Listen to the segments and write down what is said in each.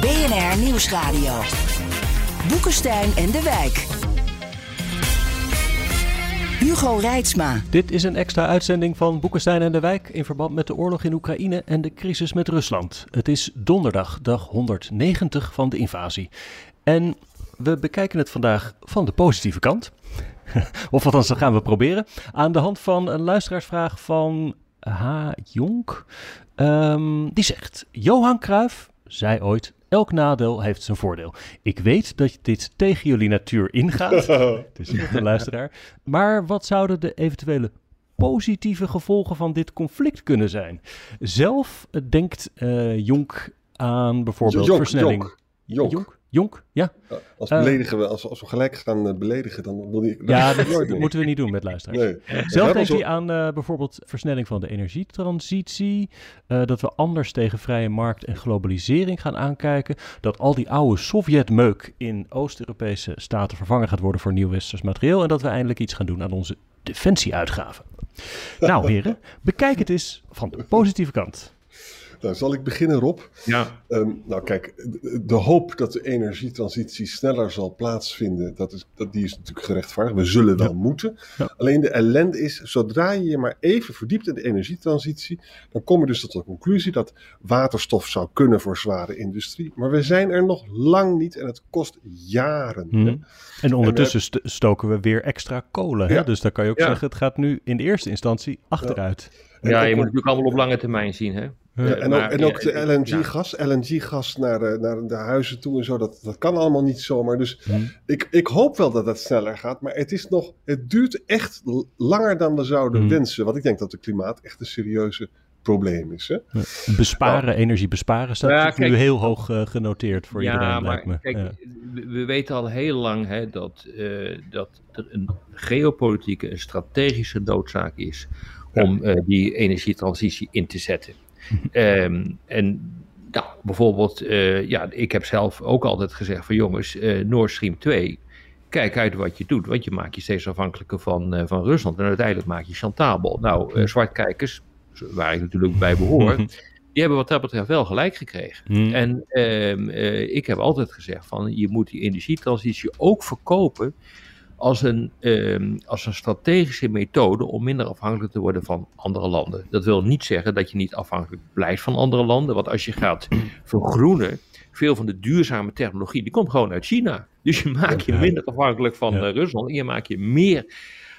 BNR Nieuwsradio. Boekenstein en de Wijk. Hugo Reitsma. Dit is een extra uitzending van Boekenstein en de Wijk in verband met de oorlog in Oekraïne en de crisis met Rusland. Het is donderdag, dag 190 van de invasie. En we bekijken het vandaag van de positieve kant. of althans, dat gaan we proberen. Aan de hand van een luisteraarsvraag van H. Jonk. Um, die zegt: Johan Cruijff zei ooit: Elk nadeel heeft zijn voordeel. Ik weet dat dit tegen jullie natuur ingaat. dus een luisteraar. Maar wat zouden de eventuele positieve gevolgen van dit conflict kunnen zijn? Zelf denkt uh, Jonk aan bijvoorbeeld Jonk, versnelling. Jonk. Jonk. Jonk? Jonk, ja. Als, beledigen we, als, als we gelijk gaan uh, beledigen, dan wil die. Ja, dat, dat moeten we niet doen met luisteraars. Nee. Zelf denkt hij aan uh, bijvoorbeeld versnelling van de energietransitie. Uh, dat we anders tegen vrije markt en globalisering gaan aankijken. Dat al die oude Sovjetmeuk in Oost-Europese staten vervangen gaat worden voor nieuw westers materieel. En dat we eindelijk iets gaan doen aan onze defensieuitgaven. nou, heren, bekijk het eens van de positieve kant. Nou, zal ik beginnen, Rob? Ja. Um, nou, kijk, de, hoop dat de energietransitie sneller zal plaatsvinden, dat is, dat, die is natuurlijk gerechtvaardigd. We zullen wel ja. moeten. Ja. Alleen de ellende is, zodra je je maar even verdiept in de energietransitie, dan kom je dus tot de conclusie dat waterstof zou kunnen voor zware industrie. Maar we zijn er nog lang niet en het kost jaren. Hmm. En ondertussen en we, stoken we weer extra kolen. Hè? Ja. Dus dan kan je ook zeggen, het gaat nu in de eerste instantie achteruit. Ja, je moet natuurlijk allemaal op lange termijn zien, hè? Ja, en, maar, ook, en ook de LNG-gas, ja. LNG-gas naar de, naar de huizen toe en zo, dat, dat kan allemaal niet zomaar. Dus hmm. ik, ik hoop wel dat het sneller gaat, maar het, is nog, het duurt echt langer dan we zouden hmm. wensen. Want ik denk dat het klimaat echt een serieuze probleem is. Hè? Ja. Besparen, nou, energie besparen, staat ja, kijk, nu heel hoog uh, genoteerd voor ja, iedereen, maar, lijkt me. Kijk, ja. we, we, weten al heel lang hè, dat, uh, dat er een geopolitieke, een strategische noodzaak is om uh, die energietransitie in te zetten. Um, en nou, bijvoorbeeld, uh, ja, ik heb zelf ook altijd gezegd van jongens, uh, Nord Stream 2, kijk uit wat je doet, want je maakt je steeds afhankelijker van, uh, van Rusland en uiteindelijk maak je chantabel. Nou, zwartkijkers, waar ik natuurlijk bij behoor, die hebben wat dat betreft wel gelijk gekregen. Hmm. En ik heb altijd gezegd van je moet die energietransitie ook verkopen als een, um, als een strategische methode om minder afhankelijk te worden van andere landen. Dat wil niet zeggen dat je niet afhankelijk blijft van andere landen, want als je gaat vergroenen, veel van de duurzame technologie, die komt gewoon uit China. Dus je maakt je minder afhankelijk van ja. uh, Rusland en je maakt je meer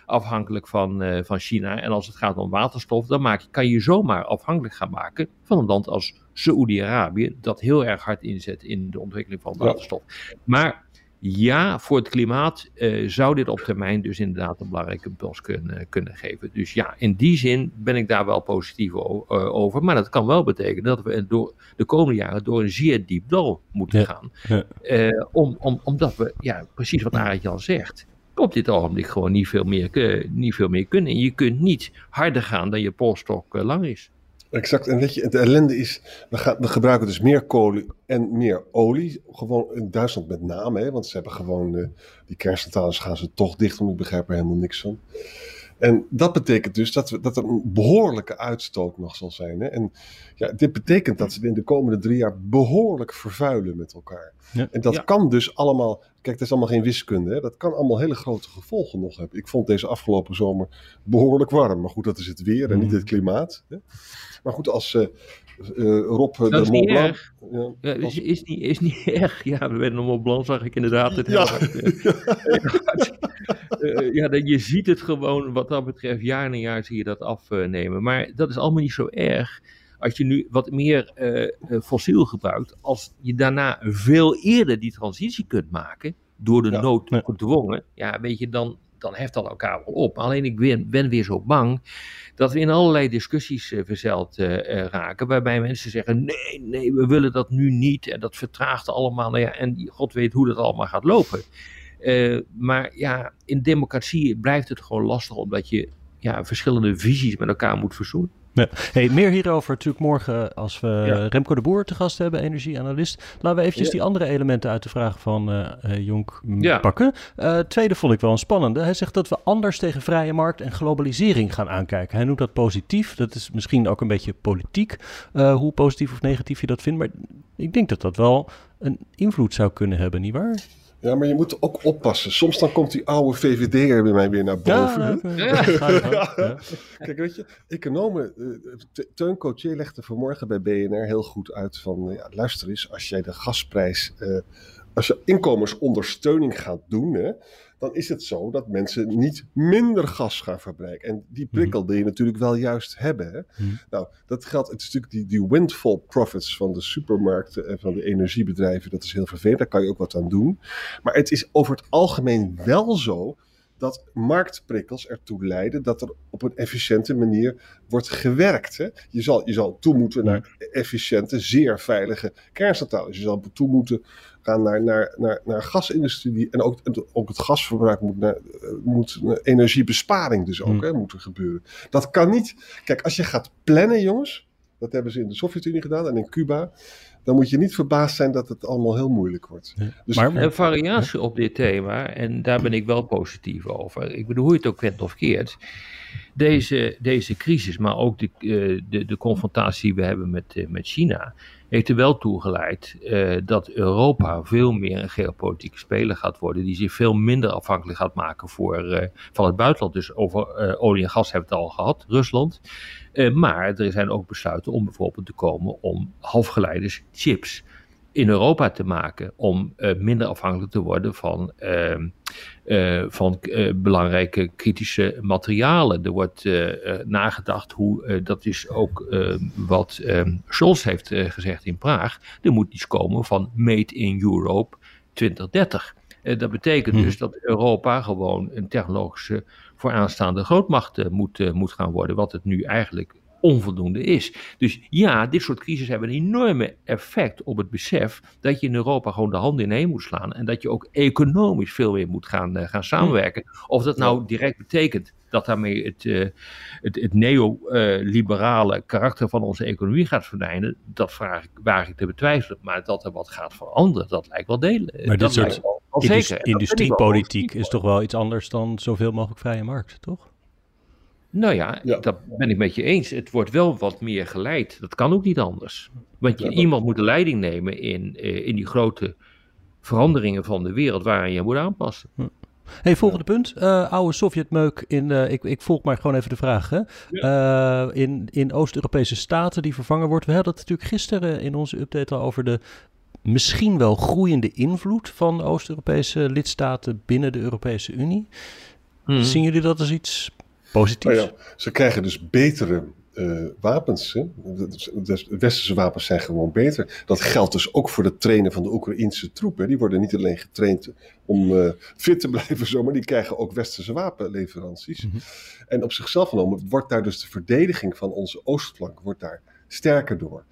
afhankelijk van, uh, van China. En als het gaat om waterstof, dan maak je, kan je je zomaar afhankelijk gaan maken van een land als Saoedi-Arabië, dat heel erg hard inzet in de ontwikkeling van waterstof. Ja. Maar ja, voor het klimaat uh, zou dit op termijn dus inderdaad een belangrijke impuls kunnen, kunnen geven. Dus ja, in die zin ben ik daar wel positief over. Maar dat kan wel betekenen dat we door de komende jaren door een zeer diep dal moeten ja, gaan. Ja. Uh, om, om, omdat we, ja, precies wat Arend al zegt, op dit ogenblik gewoon niet veel, meer, uh, niet veel meer kunnen. En je kunt niet harder gaan dan je polstok lang is. Exact. En weet je, de ellende is, we, gebruiken dus meer kolen en meer olie. Gewoon in Duitsland met name, hè, want ze hebben gewoon, uh, die kerncentrales gaan ze toch dicht, want ik begrijp er helemaal niks van. En dat betekent dus dat, we, dat er een behoorlijke uitstoot nog zal zijn. Hè? En ja, dit betekent dat ze in de komende drie jaar behoorlijk vervuilen met elkaar. Ja. En dat Ja. kan dus allemaal, kijk, dat is allemaal geen wiskunde, hè? dat kan allemaal hele grote gevolgen nog hebben. Ik vond deze afgelopen zomer behoorlijk warm, maar goed, dat is het weer en niet Mhm. het klimaat. Hè? Maar goed, als eh, eh, Rob eh, Dat is de niet Mont Blanc... erg. Ja, Ja, is, als- is, niet, is niet erg. Ja, we werden nog op Blanc, zag ik inderdaad. Het Ja. eh, ja, je ziet het gewoon, wat dat betreft, jaar na jaar zie je dat afnemen. Maar dat is allemaal niet zo erg. Als je nu wat meer eh, fossiel gebruikt, als je daarna veel eerder die transitie kunt maken, door de Ja. nood gedwongen, ja, weet je, dan dan heft dat elkaar wel op. Alleen ik ben, ben weer zo bang dat we in allerlei discussies uh, verzeild uh, raken, waarbij mensen zeggen: nee, nee, we willen dat nu niet en dat vertraagt allemaal. Nou ja, en God weet hoe dat allemaal gaat lopen. Maar ja, in democratie blijft het gewoon lastig omdat je ja, verschillende visies met elkaar moet verzoenen. Ja. Hey, meer hierover natuurlijk morgen als we Remco de Boer te gast hebben, energieanalist. Laten we eventjes die andere elementen uit de vraag van uh, Jonk pakken. Uh, tweede vond ik wel een spannende. Hij zegt dat we anders tegen vrije markt en globalisering gaan aankijken. Hij noemt dat positief. Dat is misschien ook een beetje politiek, hoe positief of negatief je dat vindt. Maar ik denk dat dat wel een invloed zou kunnen hebben, nietwaar? Ja, maar je moet ook oppassen. Soms dan komt die oude VVD'er bij mij weer naar boven. Ja, ja. Kijk, weet je, economen, uh, Teun Cotier legde vanmorgen bij BNR heel goed uit van, ja, luister eens, als jij de gasprijs, uh, als je inkomensondersteuning gaat doen, hè, dan is het zo dat mensen niet minder gas gaan verbruiken. En die mhm. prikkel wil je natuurlijk wel juist hebben. Hè? Mhm. Nou, dat geldt, het is natuurlijk die, die windfall profits van de supermarkten en van de energiebedrijven, dat is heel vervelend, daar kan je ook wat aan doen. Maar het is over het algemeen wel zo dat marktprikkels ertoe leiden dat er op een efficiënte manier wordt gewerkt. Hè? Je, zal, je zal toe moeten naar efficiënte, zeer veilige kerncentrales. Je zal toe moeten gaan naar, naar, naar, naar gasindustrie. En ook, ook het gasverbruik moet, naar, moet energiebesparing dus ook hmm. hè, moeten gebeuren. Dat kan niet. Kijk, als je gaat plannen, jongens. Dat hebben ze in de Sovjet-Unie gedaan en in Cuba dan moet je niet verbaasd zijn dat het allemaal heel moeilijk wordt. Dus, maar een variatie op dit thema, en daar ben ik wel positief over. Ik bedoel, hoe je het ook kent of keert. Deze, deze crisis, maar ook de, eh, de, de confrontatie die we hebben met, eh, met China, heeft er wel toe geleid uh, dat Europa veel meer een geopolitieke speler gaat worden, die zich veel minder afhankelijk gaat maken voor, uh, van het buitenland. Dus over uh, olie en gas hebben we het al gehad, Rusland. Maar er zijn ook besluiten om bijvoorbeeld te komen om halfgeleiders, chips, in Europa te maken om uh, minder afhankelijk te worden van, uh, uh, van belangrijke kritische materialen. Er wordt nagedacht hoe, dat is ook wat Scholz heeft gezegd in Praag, er moet iets komen van Made in Europe 2030. Dat betekent hmm. dus dat Europa gewoon een technologische vooraanstaande grootmacht moet, moet gaan worden, wat het nu eigenlijk onvoldoende is. Dus ja, dit soort crisis hebben een enorme effect op het besef dat je in Europa gewoon de handen ineen moet slaan en dat je ook economisch veel meer moet gaan, uh, gaan samenwerken. Of dat nou direct betekent dat daarmee het, uh, het, het neoliberale karakter van onze economie gaat verdwijnen, dat vraag ik, waar ik te betwijfelen. Maar dat er wat gaat veranderen, dat lijkt wel delen. Maar dat dit soort zeker. industriepolitiek is toch wel iets anders dan zoveel mogelijk vrije markt, toch? Nou ja, dat ben ik met je eens. Het wordt wel wat meer geleid. Dat kan ook niet anders. Want je, iemand moet de leiding nemen in, eh, in die grote veranderingen van de wereld waarin je moet aanpassen. Hm. Hey, volgende punt. Uh, oude Sovjetmeuk in, uh, ik, ik volg maar gewoon even de vraag. Hè? Uh, in in Oost-Europese staten die vervangen wordt. We hadden het natuurlijk gisteren in onze update al over de misschien wel groeiende invloed van Oost-Europese lidstaten binnen de Europese Unie. Mhm. Zien jullie dat als iets Positief. Oh ja, ze krijgen dus betere uh, wapens. Hè? De, westerse wapens zijn gewoon beter. Dat geldt dus ook voor het trainen van de Oekraïnse troepen. Die worden niet alleen getraind om uh, fit te blijven, zo, maar die krijgen ook westerse wapenleveranties. Mm En op zichzelf genomen wordt daar dus de verdediging van onze oostflank wordt daar sterker door.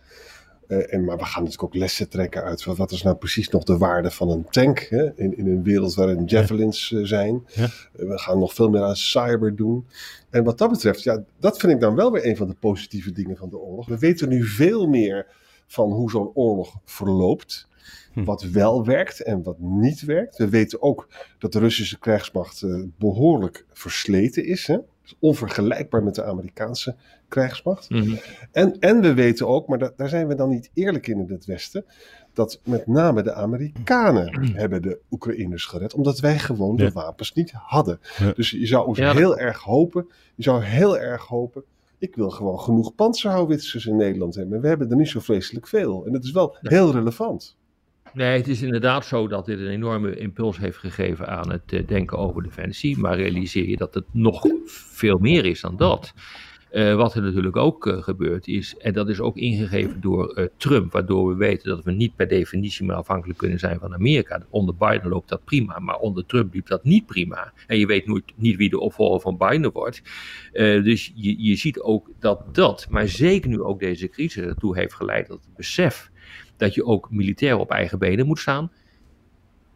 Uh, en, maar we gaan natuurlijk ook lessen trekken uit wat is nou precies nog de waarde van een tank hè? In, in een wereld waarin javelins uh, zijn. Ja. Uh, we gaan nog veel meer aan cyber doen. En wat dat betreft, ja, dat vind ik dan wel weer een van de positieve dingen van de oorlog. We weten nu veel meer van hoe zo'n oorlog verloopt. Hm. Wat wel werkt en wat niet werkt. We weten ook dat de Russische krijgsmacht behoorlijk versleten is. Hè? Onvergelijkbaar met de Amerikaanse krijgsmacht. Mhm. en, en we weten ook, maar daar zijn we dan niet eerlijk in in het Westen, dat met name de Amerikanen mhm. hebben de Oekraïners gered, omdat wij gewoon de wapens niet hadden. Dus je zou heel erg hopen, je zou heel erg hopen, ik wil gewoon genoeg panzerhouwitsers in Nederland hebben. We hebben er niet zo vreselijk veel. En dat is wel heel relevant. Nee, het is inderdaad zo dat dit een enorme impuls heeft gegeven aan het eh, denken over defensie. Maar realiseer je dat het nog veel meer is dan dat. Uh, wat er natuurlijk ook uh, gebeurt is, en dat is ook ingegeven door Trump, waardoor we weten dat we niet per definitie meer afhankelijk kunnen zijn van Amerika. Onder Biden loopt dat prima, maar onder Trump liep dat niet prima. En je weet nooit, niet wie de opvolger van Biden wordt. dus je, je ziet ook dat dat, maar zeker nu ook deze crisis ertoe heeft geleid dat het besef dat je ook militair op eigen benen moet staan,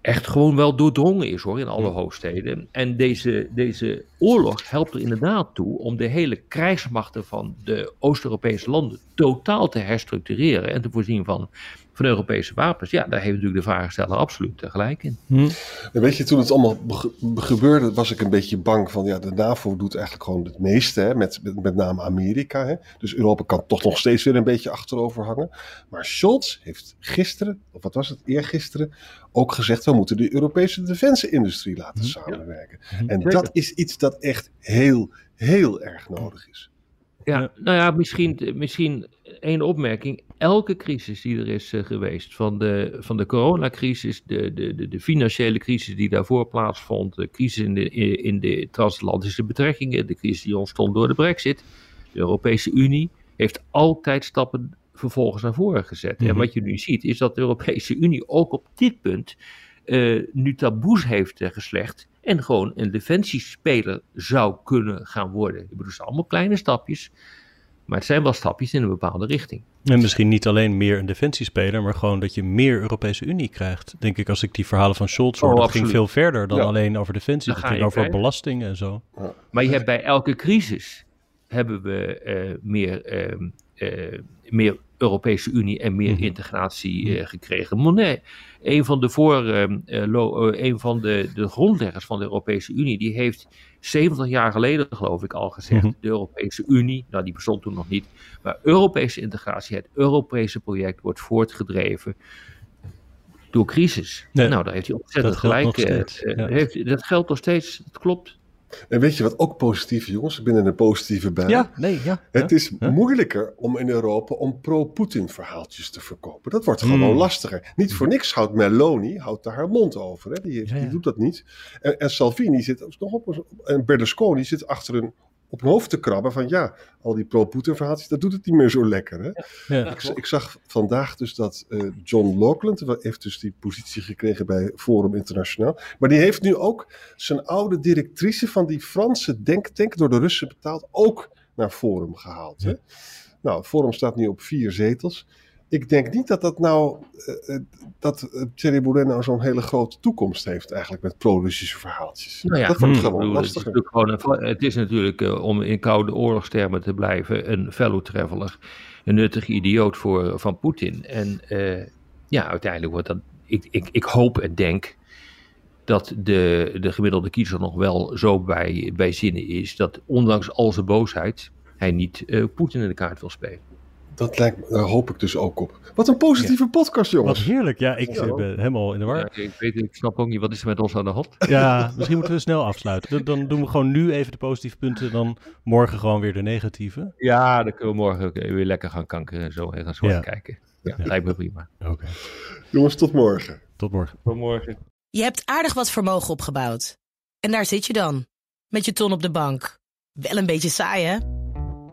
echt gewoon wel doordrongen is hoor, in alle hoofdsteden. En deze, deze oorlog helpt er inderdaad toe om de hele krijgsmachten van de Oost-Europese landen totaal te herstructureren en te voorzien van, van Europese wapens. Ja, daar heeft natuurlijk de vragensteller absoluut tegelijk in. Hm. En weet je, toen het allemaal gebeurde, was ik een beetje bang van, ja, de NAVO doet eigenlijk gewoon het meeste, hè, met, met, met name Amerika. Hè. Dus Europa kan toch nog steeds weer een beetje achterover hangen. Maar Scholz heeft gisteren, of wat was het, eergisteren, ook gezegd, we moeten de Europese defensieindustrie laten hm. samenwerken. En dat is iets dat echt heel, heel erg nodig is. Ja, nou ja, misschien, misschien één opmerking. Elke crisis die er is uh, geweest, van de, van de coronacrisis, de, de, de, de, financiële crisis die daarvoor plaatsvond, de crisis in de, in de transatlantische betrekkingen, de crisis die ontstond door de brexit, de Europese Unie, heeft altijd stappen vervolgens naar voren gezet. En mhm. wat je nu ziet, is dat de Europese Unie ook op dit punt uh, nu taboes heeft uh, geslecht en gewoon een defensiespeler zou kunnen gaan worden. Ik bedoel, het zijn allemaal kleine stapjes, maar het zijn wel stapjes in een bepaalde richting. En misschien niet alleen meer een defensiespeler, maar gewoon dat je meer Europese Unie krijgt. Denk ik, als ik die verhalen van Scholz hoor, oh, dat ging veel verder dan alleen over defensie. Het ging over belastingen en zo. Maar je hebt bij elke crisis hebben we uh, meer, uh, meer Europese Unie en meer mhm. integratie uh, gekregen. Monet, een van de, voor, uh, een van de, de grondleggers van de Europese Unie, die heeft 70 jaar geleden, geloof ik, al gezegd: mhm. de Europese Unie, nou die bestond toen nog niet, maar Europese integratie, het Europese project wordt voortgedreven door crisis. nou, daar heeft hij ontzettend gelijk. Uh, heeft, dat geldt nog steeds, het klopt. En weet je wat ook positief, jongens? Ik ben in een positieve bij. Ja, nee, ja. Het is moeilijker om in Europa om pro-Putin verhaaltjes te verkopen. Dat wordt gewoon hmm. lastiger. Niet voor niks houdt Meloni houdt daar haar mond over. Hè? Die, die doet dat niet. En, en Salvini zit nog op. En Berlusconi zit achter een op hun hoofd te krabben van ja, al die pro-Putin verhaaltjes, dat doet het niet meer zo lekker. Hè? Ja. Ik, ik, zag vandaag dus dat uh, John Laughlin heeft dus die positie gekregen bij Forum Internationaal, maar die heeft nu ook zijn oude directrice van die Franse denktank, door de Russen betaald, ook naar Forum gehaald. Hè? Nou, Forum staat nu op vier zetels ik denk niet dat dat nou, uh, dat uh, Thierry Boulet nou zo'n hele grote toekomst heeft eigenlijk met pro-Russische verhaaltjes. Nou ja, dat wordt hmm, gewoon lastig. Het is natuurlijk, gewoon een, het is natuurlijk uh, om in koude oorlogstermen te blijven een fellow traveler, een nuttige idioot voor, van Poetin. En ja, uiteindelijk wordt dat, ik, ik, ik hoop en denk dat de, de gemiddelde kiezer nog wel zo bij, bij zinnen is dat ondanks al zijn boosheid hij niet Poetin in de kaart wil spelen. Dat lijkt, daar hoop ik dus ook op. Wat een positieve podcast, jongens. Wat heerlijk. Ja, ik ben helemaal in de war. Ja, ik, weet, ik snap ook niet, wat is er met ons aan de hand? Ja, misschien moeten we snel afsluiten. Dan, doen we gewoon nu even de positieve punten, dan morgen gewoon weer de negatieve. Ja, dan kunnen we morgen weer lekker gaan kankeren en zo en gaan zwart kijken. Ja, lijkt me prima. Oké. Jongens, tot morgen. Tot morgen. Tot morgen. Je hebt aardig wat vermogen opgebouwd. En daar zit je dan, met je ton op de bank. Wel een beetje saai, hè?